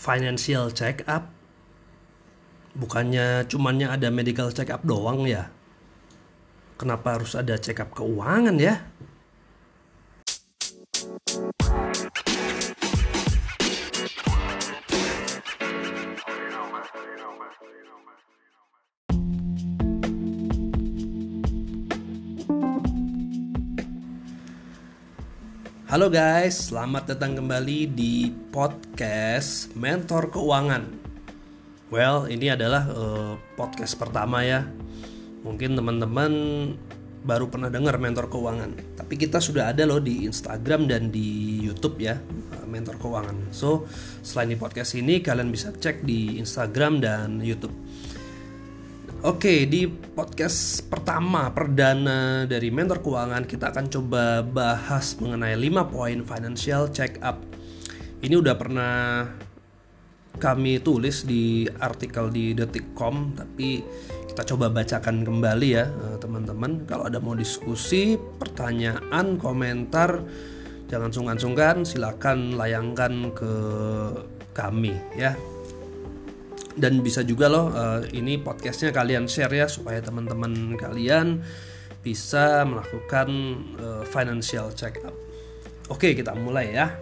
financial check up. Bukannya cumannya ada medical check up doang ya? Kenapa harus ada check up keuangan ya Halo guys, selamat datang kembali di podcast Mentor Keuangan. Well, ini adalah uh, podcast pertama ya. Mungkin teman-teman baru pernah dengar Mentor Keuangan, tapi kita sudah ada loh di Instagram dan di YouTube ya, uh, Mentor Keuangan. So, selain di podcast ini kalian bisa cek di Instagram dan YouTube. Oke, di podcast pertama perdana dari Mentor Keuangan kita akan coba bahas mengenai 5 poin financial check up. Ini udah pernah kami tulis di artikel di detik.com tapi kita coba bacakan kembali ya eh, teman-teman. Kalau ada mau diskusi, pertanyaan, komentar jangan sungkan-sungkan silakan layangkan ke kami ya dan bisa juga loh uh, ini podcastnya kalian share ya supaya teman-teman kalian bisa melakukan uh, financial check up. Oke kita mulai ya.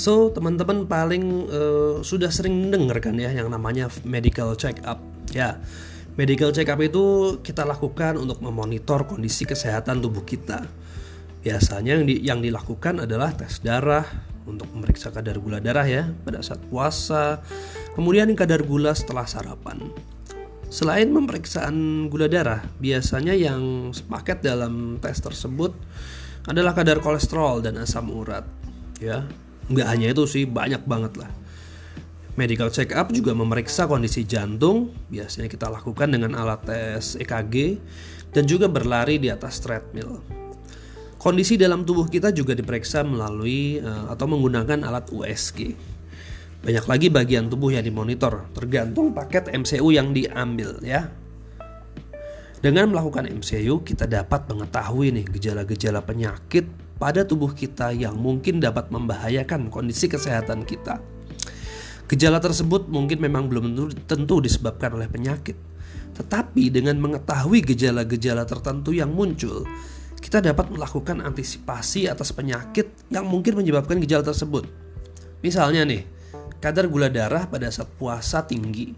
So teman-teman paling uh, sudah sering dengar kan ya yang namanya medical check up ya. Medical check up itu kita lakukan untuk memonitor kondisi kesehatan tubuh kita. Biasanya yang, di, yang dilakukan adalah tes darah untuk memeriksa kadar gula darah ya pada saat puasa, kemudian kadar gula setelah sarapan. Selain pemeriksaan gula darah, biasanya yang sepaket dalam tes tersebut adalah kadar kolesterol dan asam urat. Ya, nggak hanya itu sih, banyak banget lah. Medical check up juga memeriksa kondisi jantung, biasanya kita lakukan dengan alat tes EKG dan juga berlari di atas treadmill. Kondisi dalam tubuh kita juga diperiksa melalui uh, atau menggunakan alat USG. Banyak lagi bagian tubuh yang dimonitor, tergantung paket MCU yang diambil ya. Dengan melakukan MCU, kita dapat mengetahui nih gejala-gejala penyakit pada tubuh kita yang mungkin dapat membahayakan kondisi kesehatan kita. Gejala tersebut mungkin memang belum tentu, disebabkan oleh penyakit. Tetapi dengan mengetahui gejala-gejala tertentu yang muncul, kita dapat melakukan antisipasi atas penyakit yang mungkin menyebabkan gejala tersebut. Misalnya nih, kadar gula darah pada saat puasa tinggi,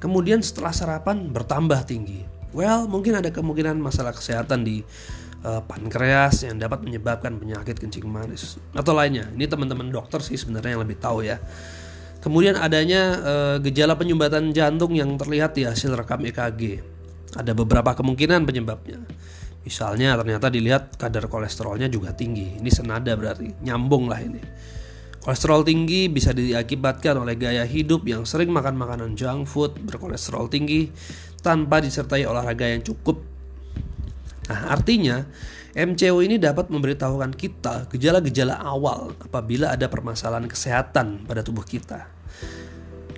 kemudian setelah sarapan bertambah tinggi. Well, mungkin ada kemungkinan masalah kesehatan di uh, pankreas yang dapat menyebabkan penyakit kencing manis atau lainnya. Ini teman-teman dokter sih sebenarnya yang lebih tahu ya. Kemudian adanya uh, gejala penyumbatan jantung yang terlihat di hasil rekam EKG. Ada beberapa kemungkinan penyebabnya. Misalnya ternyata dilihat kadar kolesterolnya juga tinggi. Ini senada berarti, nyambung lah ini. Kolesterol tinggi bisa diakibatkan oleh gaya hidup yang sering makan makanan junk food berkolesterol tinggi tanpa disertai olahraga yang cukup. Nah, artinya MCO ini dapat memberitahukan kita gejala-gejala awal apabila ada permasalahan kesehatan pada tubuh kita.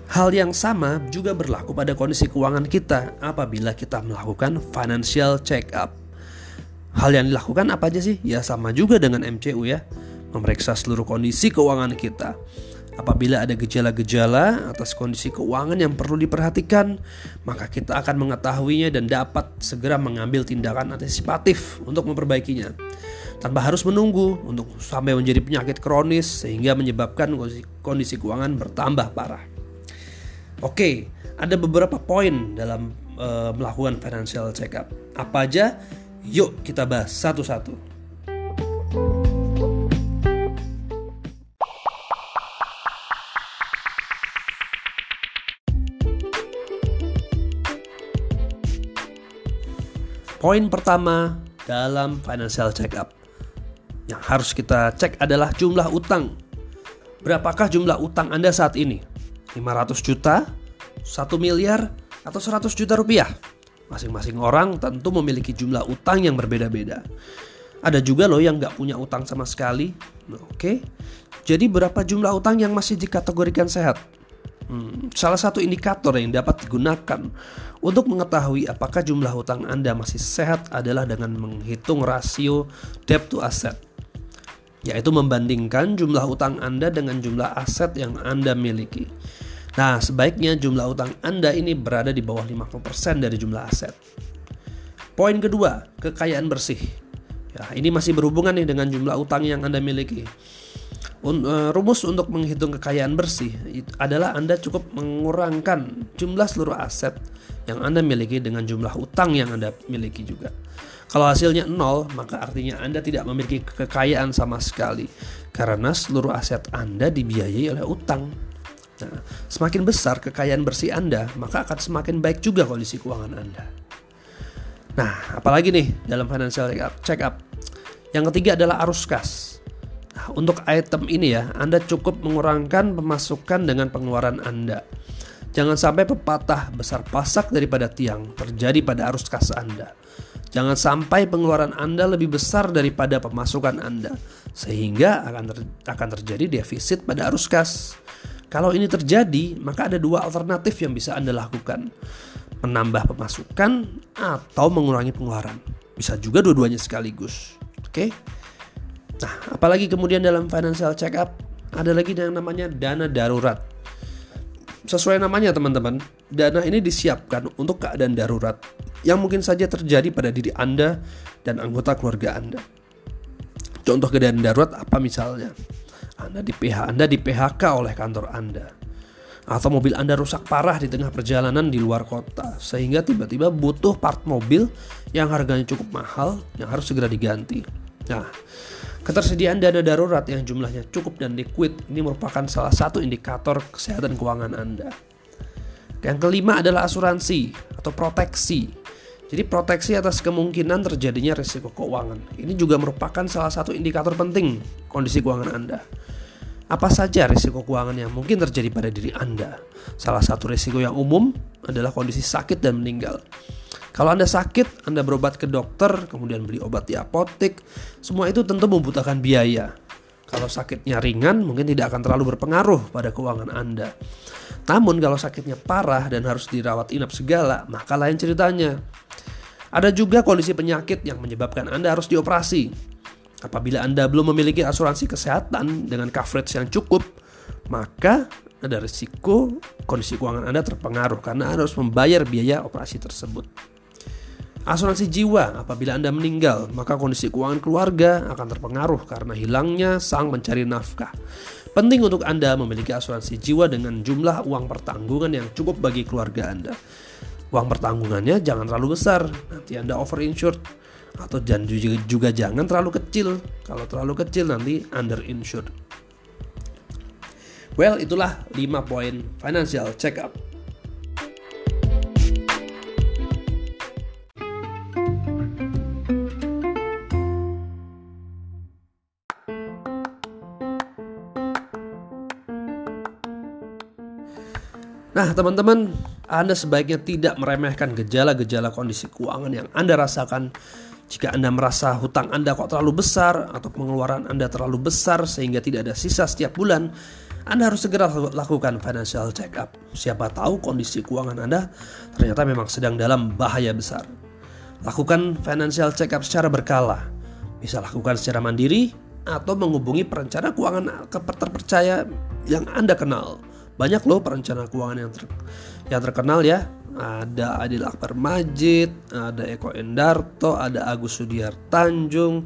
Hal yang sama juga berlaku pada kondisi keuangan kita apabila kita melakukan financial check up. Hal yang dilakukan apa aja sih? Ya sama juga dengan MCU ya. Memeriksa seluruh kondisi keuangan kita. Apabila ada gejala-gejala atas kondisi keuangan yang perlu diperhatikan, maka kita akan mengetahuinya dan dapat segera mengambil tindakan antisipatif untuk memperbaikinya. Tanpa harus menunggu untuk sampai menjadi penyakit kronis sehingga menyebabkan kondisi, keuangan bertambah parah. Oke, ada beberapa poin dalam uh, melakukan financial check up. Apa aja? Yuk kita bahas satu-satu. Poin pertama dalam financial check up yang harus kita cek adalah jumlah utang. Berapakah jumlah utang Anda saat ini? 500 juta, 1 miliar, atau 100 juta rupiah? Masing-masing orang tentu memiliki jumlah utang yang berbeda-beda. Ada juga loh yang nggak punya utang sama sekali. Oke, okay. jadi berapa jumlah utang yang masih dikategorikan sehat? Hmm, salah satu indikator yang dapat digunakan untuk mengetahui apakah jumlah hutang Anda masih sehat adalah dengan menghitung rasio debt to asset, yaitu membandingkan jumlah hutang Anda dengan jumlah aset yang Anda miliki. Nah, sebaiknya jumlah hutang Anda ini berada di bawah 50% dari jumlah aset. Poin kedua, kekayaan bersih. Ya, ini masih berhubungan nih dengan jumlah utang yang Anda miliki. Eh, rumus untuk menghitung kekayaan bersih adalah Anda cukup mengurangkan jumlah seluruh aset yang Anda miliki dengan jumlah utang yang Anda miliki juga. Kalau hasilnya nol, maka artinya Anda tidak memiliki kekayaan sama sekali karena seluruh aset Anda dibiayai oleh utang. Nah, semakin besar kekayaan bersih Anda, maka akan semakin baik juga kondisi keuangan Anda. Nah, apalagi nih dalam financial check up. Yang ketiga adalah arus kas untuk item ini ya, Anda cukup mengurangkan pemasukan dengan pengeluaran Anda. Jangan sampai pepatah besar pasak daripada tiang terjadi pada arus kas Anda. Jangan sampai pengeluaran Anda lebih besar daripada pemasukan Anda, sehingga akan ter akan terjadi defisit pada arus kas. Kalau ini terjadi, maka ada dua alternatif yang bisa Anda lakukan. Menambah pemasukan atau mengurangi pengeluaran. Bisa juga dua-duanya sekaligus. Oke? Okay? Nah, apalagi kemudian dalam financial check up ada lagi yang namanya dana darurat. Sesuai namanya teman-teman, dana ini disiapkan untuk keadaan darurat yang mungkin saja terjadi pada diri Anda dan anggota keluarga Anda. Contoh keadaan darurat apa misalnya? Anda di PH Anda di PHK oleh kantor Anda. Atau mobil Anda rusak parah di tengah perjalanan di luar kota sehingga tiba-tiba butuh part mobil yang harganya cukup mahal yang harus segera diganti. Nah, Ketersediaan dana darurat yang jumlahnya cukup dan liquid ini merupakan salah satu indikator kesehatan keuangan Anda. Yang kelima adalah asuransi atau proteksi. Jadi proteksi atas kemungkinan terjadinya risiko keuangan. Ini juga merupakan salah satu indikator penting kondisi keuangan Anda. Apa saja risiko keuangan yang mungkin terjadi pada diri Anda? Salah satu risiko yang umum adalah kondisi sakit dan meninggal. Kalau Anda sakit, Anda berobat ke dokter, kemudian beli obat di apotek, semua itu tentu membutuhkan biaya. Kalau sakitnya ringan, mungkin tidak akan terlalu berpengaruh pada keuangan Anda. Namun kalau sakitnya parah dan harus dirawat inap segala, maka lain ceritanya. Ada juga kondisi penyakit yang menyebabkan Anda harus dioperasi. Apabila Anda belum memiliki asuransi kesehatan dengan coverage yang cukup, maka ada risiko kondisi keuangan Anda terpengaruh karena Anda harus membayar biaya operasi tersebut. Asuransi jiwa, apabila Anda meninggal, maka kondisi keuangan keluarga akan terpengaruh karena hilangnya sang mencari nafkah. Penting untuk Anda memiliki asuransi jiwa dengan jumlah uang pertanggungan yang cukup bagi keluarga Anda. Uang pertanggungannya jangan terlalu besar, nanti Anda over insured atau juga, juga jangan terlalu kecil. Kalau terlalu kecil nanti under insured. Well, itulah 5 poin financial check up. Nah, teman-teman, Anda sebaiknya tidak meremehkan gejala-gejala kondisi keuangan yang Anda rasakan. Jika Anda merasa hutang Anda kok terlalu besar atau pengeluaran Anda terlalu besar sehingga tidak ada sisa setiap bulan, Anda harus segera lakukan financial check up. Siapa tahu kondisi keuangan Anda ternyata memang sedang dalam bahaya besar. Lakukan financial check up secara berkala. Bisa lakukan secara mandiri atau menghubungi perencana keuangan terpercaya yang Anda kenal. Banyak loh perencana keuangan yang ter, yang terkenal ya. Ada Adil Akbar Majid, ada Eko Endarto, ada Agus Sudiar Tanjung,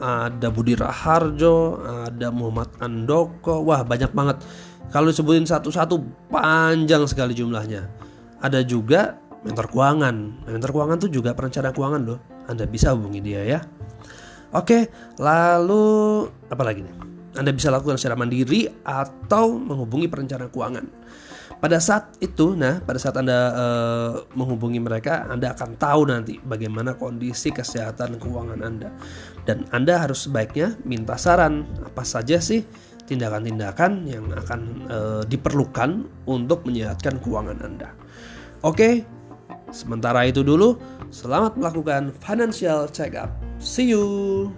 ada Budi Raharjo, ada Muhammad Andoko. Wah, banyak banget. Kalau disebutin satu-satu panjang sekali jumlahnya. Ada juga mentor keuangan. Mentor keuangan tuh juga perencana keuangan loh. Anda bisa hubungi dia ya. Oke, lalu apa lagi nih? Anda bisa lakukan secara mandiri atau menghubungi perencana keuangan. Pada saat itu, nah, pada saat Anda uh, menghubungi mereka, Anda akan tahu nanti bagaimana kondisi kesehatan keuangan Anda. Dan Anda harus sebaiknya minta saran apa saja sih tindakan-tindakan yang akan uh, diperlukan untuk menyehatkan keuangan Anda. Oke, sementara itu dulu, selamat melakukan financial check up. See you.